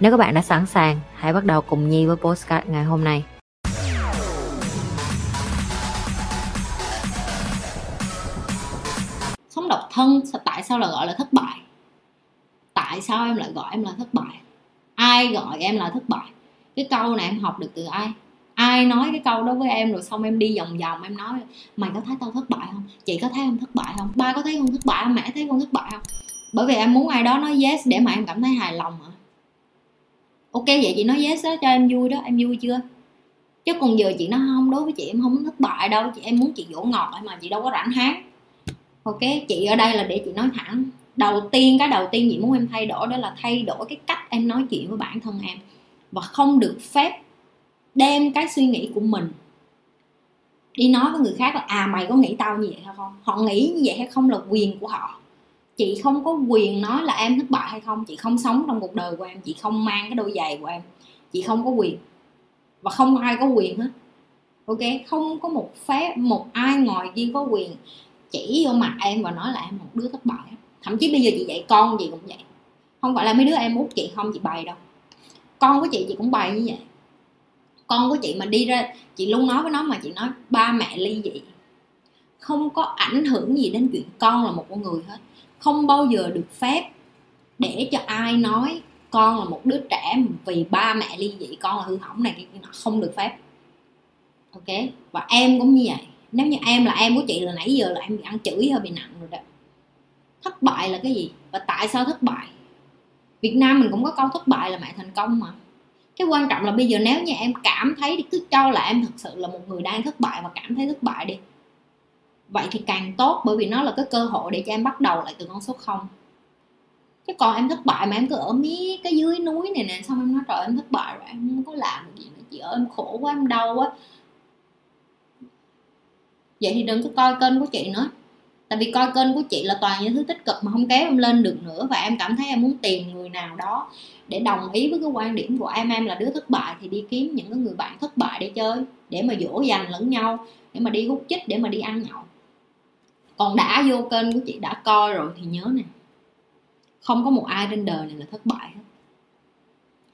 Nếu các bạn đã sẵn sàng, hãy bắt đầu cùng Nhi với postcard ngày hôm nay. sống độc thân tại sao là gọi là thất bại? Tại sao em lại gọi em là thất bại? Ai gọi em là thất bại? Cái câu này em học được từ ai? Ai nói cái câu đó với em rồi xong em đi vòng vòng em nói mày có thấy tao thất bại không? Chị có thấy em thất bại không? Ba có thấy con thất bại không? Mẹ thấy con thất bại không? Bởi vì em muốn ai đó nói yes để mà em cảm thấy hài lòng hả? Ok, vậy chị nói yes đó cho em vui đó, em vui chưa? Chứ còn giờ chị nói không, đối với chị em không thất bại đâu, chị em muốn chị dỗ ngọt mà chị đâu có rảnh hát. Ok, chị ở đây là để chị nói thẳng. Đầu tiên, cái đầu tiên chị muốn em thay đổi đó là thay đổi cái cách em nói chuyện với bản thân em. Và không được phép đem cái suy nghĩ của mình đi nói với người khác là à mày có nghĩ tao như vậy hay không? Họ nghĩ như vậy hay không là quyền của họ chị không có quyền nói là em thất bại hay không. Chị không sống trong cuộc đời của em. Chị không mang cái đôi giày của em. Chị không có quyền. Và không ai có quyền hết. Ok? Không có một phép một ai ngoài kia có quyền chỉ vô mặt em và nói là em một đứa thất bại thậm chí bây giờ chị dạy con gì cũng vậy. Không phải là mấy đứa em út chị không, chị bày đâu. Con của chị chị cũng bày như vậy. Con của chị mà đi ra, chị luôn nói với nó mà chị nói, ba mẹ ly dị. Không có ảnh hưởng gì đến chuyện con là một con người hết không bao giờ được phép để cho ai nói con là một đứa trẻ vì ba mẹ ly dị, con là hư hỏng này không được phép. Ok? Và em cũng như vậy. Nếu như em là em của chị là nãy giờ là em bị ăn chửi hơi bị nặng rồi đó. Thất bại là cái gì? Và tại sao thất bại? Việt Nam mình cũng có câu thất bại là mẹ thành công mà. Cái quan trọng là bây giờ nếu như em cảm thấy thì cứ cho là em thật sự là một người đang thất bại và cảm thấy thất bại đi vậy thì càng tốt bởi vì nó là cái cơ hội để cho em bắt đầu lại từ con số 0 chứ còn em thất bại mà em cứ ở mí cái dưới núi này nè, xong em nói, trời, em thất bại rồi, em không có làm gì nữa, chị ơi, em khổ quá, em đau quá. Vậy thì đừng có coi kênh của chị nữa. Tại vì coi kênh của chị là toàn những thứ tích cực mà không kéo em lên được nữa và em cảm thấy em muốn tìm người nào đó để đồng ý với cái quan điểm của em. Em là đứa thất bại thì đi kiếm những cái người bạn thất bại để chơi, để mà dỗ dành lẫn nhau, để mà đi hút chích, để mà đi ăn nhậu còn đã vô kênh của chị đã coi rồi thì nhớ nè. Không có một ai trên đời này là thất bại hết.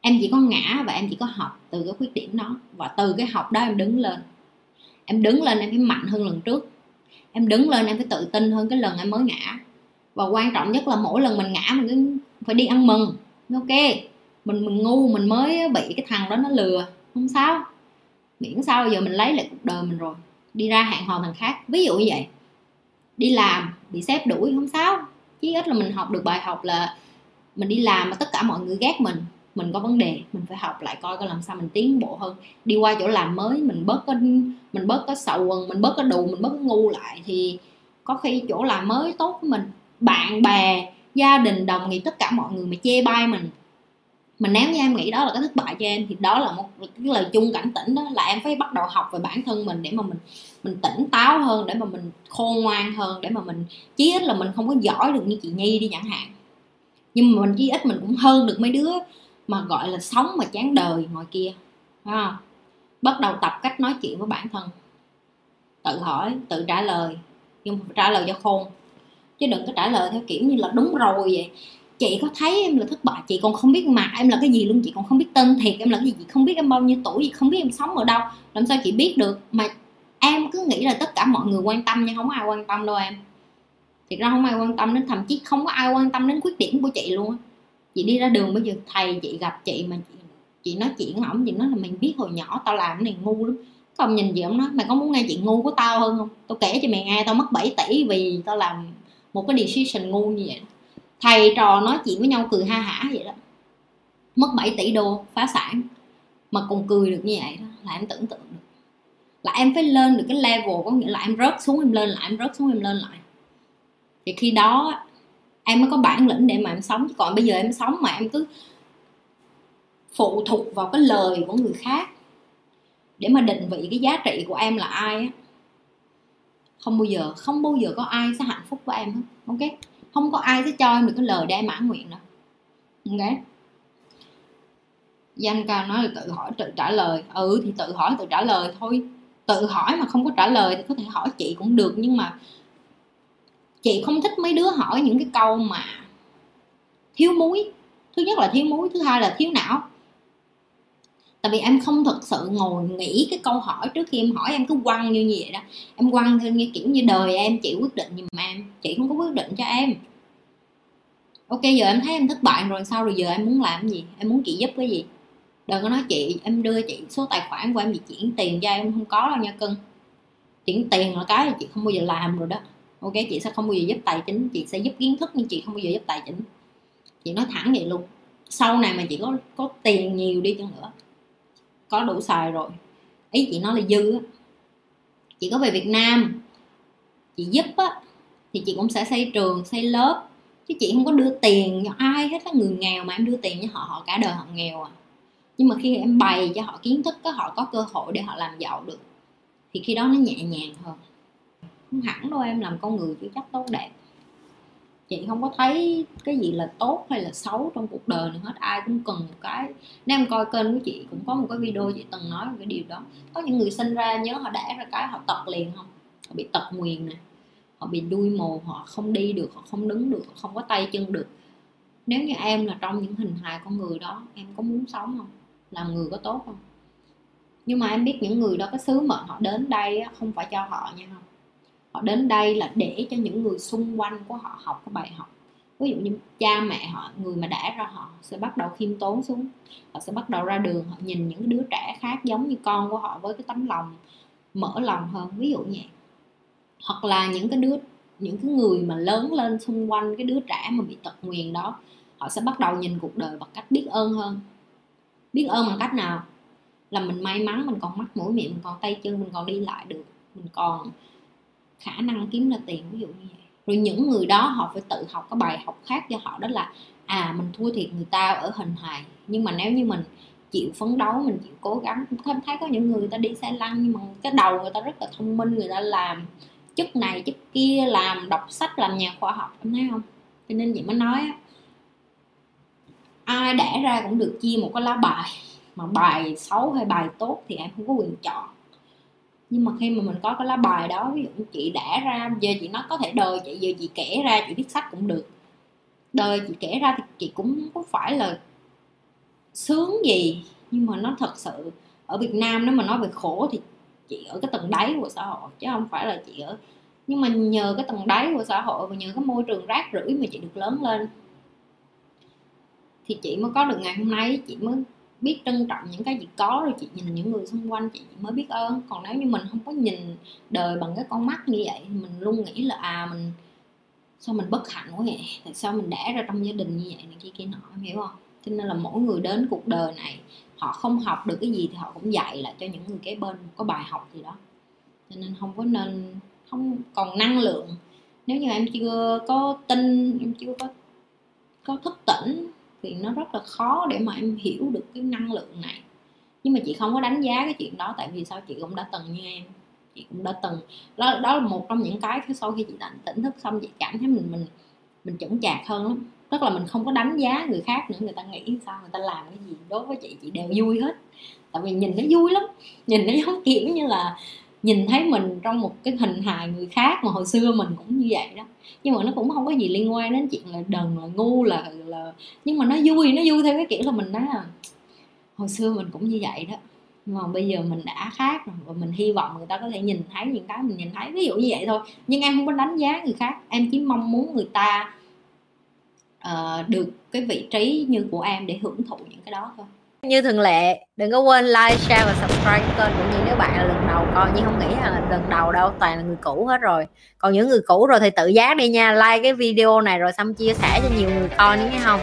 Em chỉ có ngã và em chỉ có học từ cái khuyết điểm đó. Và từ cái học đó em đứng lên. Em đứng lên em phải mạnh hơn lần trước. Em đứng lên em phải tự tin hơn cái lần em mới ngã. Và quan trọng nhất là mỗi lần mình ngã mình cứ phải đi ăn mừng. Ok, mình mình ngu mình mới bị cái thằng đó nó lừa. Không sao. Miễn sao giờ mình lấy lại cuộc đời mình rồi. Đi ra hẹn hò thằng khác. Ví dụ như vậy đi làm, bị sếp đuổi, không sao. Chí ít là mình học được bài học là mình đi làm mà tất cả mọi người ghét mình mình có vấn đề, mình phải học lại coi coi làm sao mình tiến bộ hơn. Đi qua chỗ làm mới, mình bớt có, mình bớt có sầu quần, mình bớt có đù, mình bớt có ngu lại thì có khi chỗ làm mới tốt với mình. Bạn bè, gia đình, đồng nghiệp, tất cả mọi người mà chê bai mình, mà nếu như em nghĩ đó là cái thất bại cho em thì đó là một, cái lời chung cảnh tỉnh đó, là em phải bắt đầu học về bản thân mình để mà mình mình tỉnh táo hơn để mà mình khôn ngoan hơn, để mà mình, chí ít là mình không có giỏi được như chị nhi đi chẳng hạn. Nhưng mà mình chí ít mình cũng hơn được mấy đứa mà gọi là sống mà chán đời ngoài kia, phải không? Bắt đầu tập cách nói chuyện với bản thân. Tự hỏi, tự trả lời, nhưng trả lời cho khôn. Chứ đừng có trả lời theo kiểu như là đúng rồi vậy, chị có thấy em là thất bại, chị còn không biết mặt em là cái gì luôn, chị còn không biết tên thiệt, em là cái gì, chị không biết em bao nhiêu tuổi, chị không biết em sống ở đâu, làm sao chị biết được? Mà em cứ nghĩ là tất cả mọi người quan tâm nhưng không ai quan tâm đâu em. Thiệt ra không ai quan tâm đến thậm chí không có ai quan tâm đến khuyết điểm của chị luôn chị đi ra đường bây giờ thầy chị gặp chị mà chị, chị nói chuyện ổng chị nói là mình biết hồi nhỏ tao làm cái này ngu lắm. Không nhìn gì ổng nói mày có muốn nghe chuyện ngu của tao hơn không? Tao kể cho mày nghe tao mất 7 tỷ vì tao làm một cái decision ngu như vậy. Thầy trò nói chuyện với nhau cười ha hả vậy đó. Mất 7 tỷ đô phá sản. Mà còn cười được như vậy đó là em tưởng tượng được là em phải lên được cái level, có nghĩa là em rớt xuống, em lên lại em rớt xuống, em lên lại. Thì khi đó, em mới có bản lĩnh để mà em sống. Còn bây giờ em sống mà em cứ phụ thuộc vào cái lời của người khác để mà định vị cái giá trị của em là ai á. Không bao giờ, không bao giờ có ai sẽ hạnh phúc với em hết. Ok? Không có ai sẽ cho em được cái lời để em mãn nguyện đâu. Ok? Danh cao nói là tự hỏi, tự trả lời. Ừ thì tự hỏi, tự trả lời thôi tự hỏi mà không có trả lời thì có thể hỏi chị cũng được, nhưng mà chị không thích mấy đứa hỏi những cái câu mà thiếu muối. Thứ nhất là thiếu muối, thứ hai là thiếu não. Tại vì em không thực sự ngồi nghĩ cái câu hỏi trước khi em hỏi, em cứ quăng như vậy đó. Em quăng theo như kiểu như đời em, chị quyết định giùm em, chị không có quyết định cho em. Ok, giờ em thấy em thất bại rồi, sao rồi giờ em muốn làm gì? Em muốn chị giúp cái gì? Đừng có nói chị, em đưa chị số tài khoản của em, chị chuyển tiền cho em không có đâu nha cưng. Chuyển tiền là cái chị không bao giờ làm rồi đó. Ok, chị sẽ không bao giờ giúp tài chính, chị sẽ giúp kiến thức nhưng chị không bao giờ giúp tài chính. Chị nói thẳng vậy luôn. Sau này mà chị có có tiền nhiều đi chăng nữa, có đủ xài rồi. Ý chị nói là dư á. Chị có về Việt Nam, chị giúp á, thì chị cũng sẽ xây trường, xây lớp. Chứ chị không có đưa tiền cho ai hết á, người nghèo mà em đưa tiền cho họ họ cả đời họ nghèo à nhưng mà khi em bày cho họ kiến thức, có họ có cơ hội để họ làm giàu được, thì khi đó nó nhẹ nhàng hơn. Không hẳn đâu em, làm con người chưa chắc tốt đẹp. Chị không có thấy cái gì là tốt hay là xấu trong cuộc đời này hết. Ai cũng cần một cái, nếu em coi kênh của chị cũng có một cái video chị từng nói về cái điều đó. Có những người sinh ra nhớ họ đẻ ra cái họ tật liền không? Họ bị tật nguyền nè, họ bị đuôi mù họ không đi được, họ không đứng được, họ không có tay chân được. Nếu như em là trong những hình hài con người đó, em có muốn sống không? Làm người có tốt không? Nhưng mà em biết những người đó, cái sứ mệnh họ đến đây không phải cho họ nha. Không họ đến đây là để cho những người xung quanh của họ học cái bài học. Ví dụ như cha mẹ họ, người mà đã ra họ sẽ bắt đầu khiêm tốn xuống. Họ sẽ bắt đầu ra đường, họ nhìn những đứa trẻ khác giống như con của họ với cái tấm lòng mở lòng hơn, ví dụ như hoặc là những cái đứa, những cái người mà lớn lên xung quanh cái đứa trẻ mà bị tật nguyền đó, họ sẽ bắt đầu nhìn cuộc đời bằng cách biết ơn hơn biết ơn bằng cách nào? Là mình may mắn mình còn mắt mũi miệng mình còn tay chân mình còn đi lại được. Mình còn khả năng kiếm ra tiền ví dụ như vậy. Rồi những người đó họ phải tự học cái bài học khác cho họ đó là à mình thua thiệt người ta ở hình hài. Nhưng mà nếu như mình chịu phấn đấu mình chịu cố gắng không thấy có những người, người ta đi xe lăn nhưng mà cái đầu người ta rất là thông minh người ta làm chức này chức kia làm đọc sách làm nhà khoa học em thấy không? Cho nên vậy mới nói ai đẻ ra cũng được chia một cái lá bài. Mà bài xấu hay bài tốt thì em không có quyền chọn. Nhưng mà khi mà mình có cái lá bài đó, ví dụ chị đẻ ra, giờ chị nói có thể đời chị, giờ chị kể ra, chị viết sách cũng được. Đời chị kể ra thì chị cũng không có phải là sướng gì. Nhưng mà nó thật sự, ở Việt Nam nếu mà nói về khổ thì chị ở cái tầng đáy của xã hội, chứ không phải là chị ở. Nhưng mà nhờ cái tầng đáy của xã hội và nhờ cái môi trường rác rưởi mà chị được lớn lên thì chị mới có được ngày hôm nay. Chị mới biết trân trọng những cái gì có, rồi chị nhìn những người xung quanh, chị mới biết ơn. Còn nếu như mình không có nhìn đời bằng cái con mắt như vậy thì mình luôn nghĩ là à mình, sao mình bất hạnh quá vậy? Tại sao mình đẻ ra trong gia đình như vậy này kia kia nọ, em hiểu không? Cho nên là mỗi người đến cuộc đời này, họ không học được cái gì thì họ cũng dạy lại cho những người kế bên có bài học gì đó. Cho nên không có nên, không còn năng lượng. Nếu như em chưa có tin, em chưa có có thức tỉnh thì nó rất là khó để mà em hiểu được cái năng lượng này. Nhưng mà chị không có đánh giá cái chuyện đó, tại vì sao? Chị cũng đã từng như em. Chị cũng đã từng, đó đó là một trong những cái sau khi chị tỉnh tỉnh thức xong, chị cảm thấy mình mình mình chững chạc hơn lắm. Tức là mình không có đánh giá người khác nữa, người ta nghĩ sao, người ta làm cái gì, đối với chị chị đều vui hết. Tại vì nhìn nó vui lắm, nhìn nó giống kiểu như là nhìn thấy mình trong một cái hình hài người khác mà hồi xưa mình cũng như vậy đó. Nhưng mà nó cũng không có gì liên quan đến chuyện là đần là ngu là là nhưng mà nó vui nó vui theo cái kiểu là mình nói là hồi xưa mình cũng như vậy đó mà bây giờ mình đã khác rồi và mình hy vọng người ta có thể nhìn thấy những cái mình nhìn thấy. Ví dụ như vậy thôi nhưng em không có đánh giá người khác em chỉ mong muốn người ta uh, được cái vị trí như của em để hưởng thụ những cái đó thôi như thường lệ, đừng có quên like, share và subscribe kênh cũng như nếu bạn là lần đầu coi. Nhưng không nghĩ là lần đầu đâu, toàn là người cũ hết rồi. Còn những người cũ rồi thì tự giác đi nha, like cái video này rồi xong chia sẻ cho nhiều người coi nữa nghe không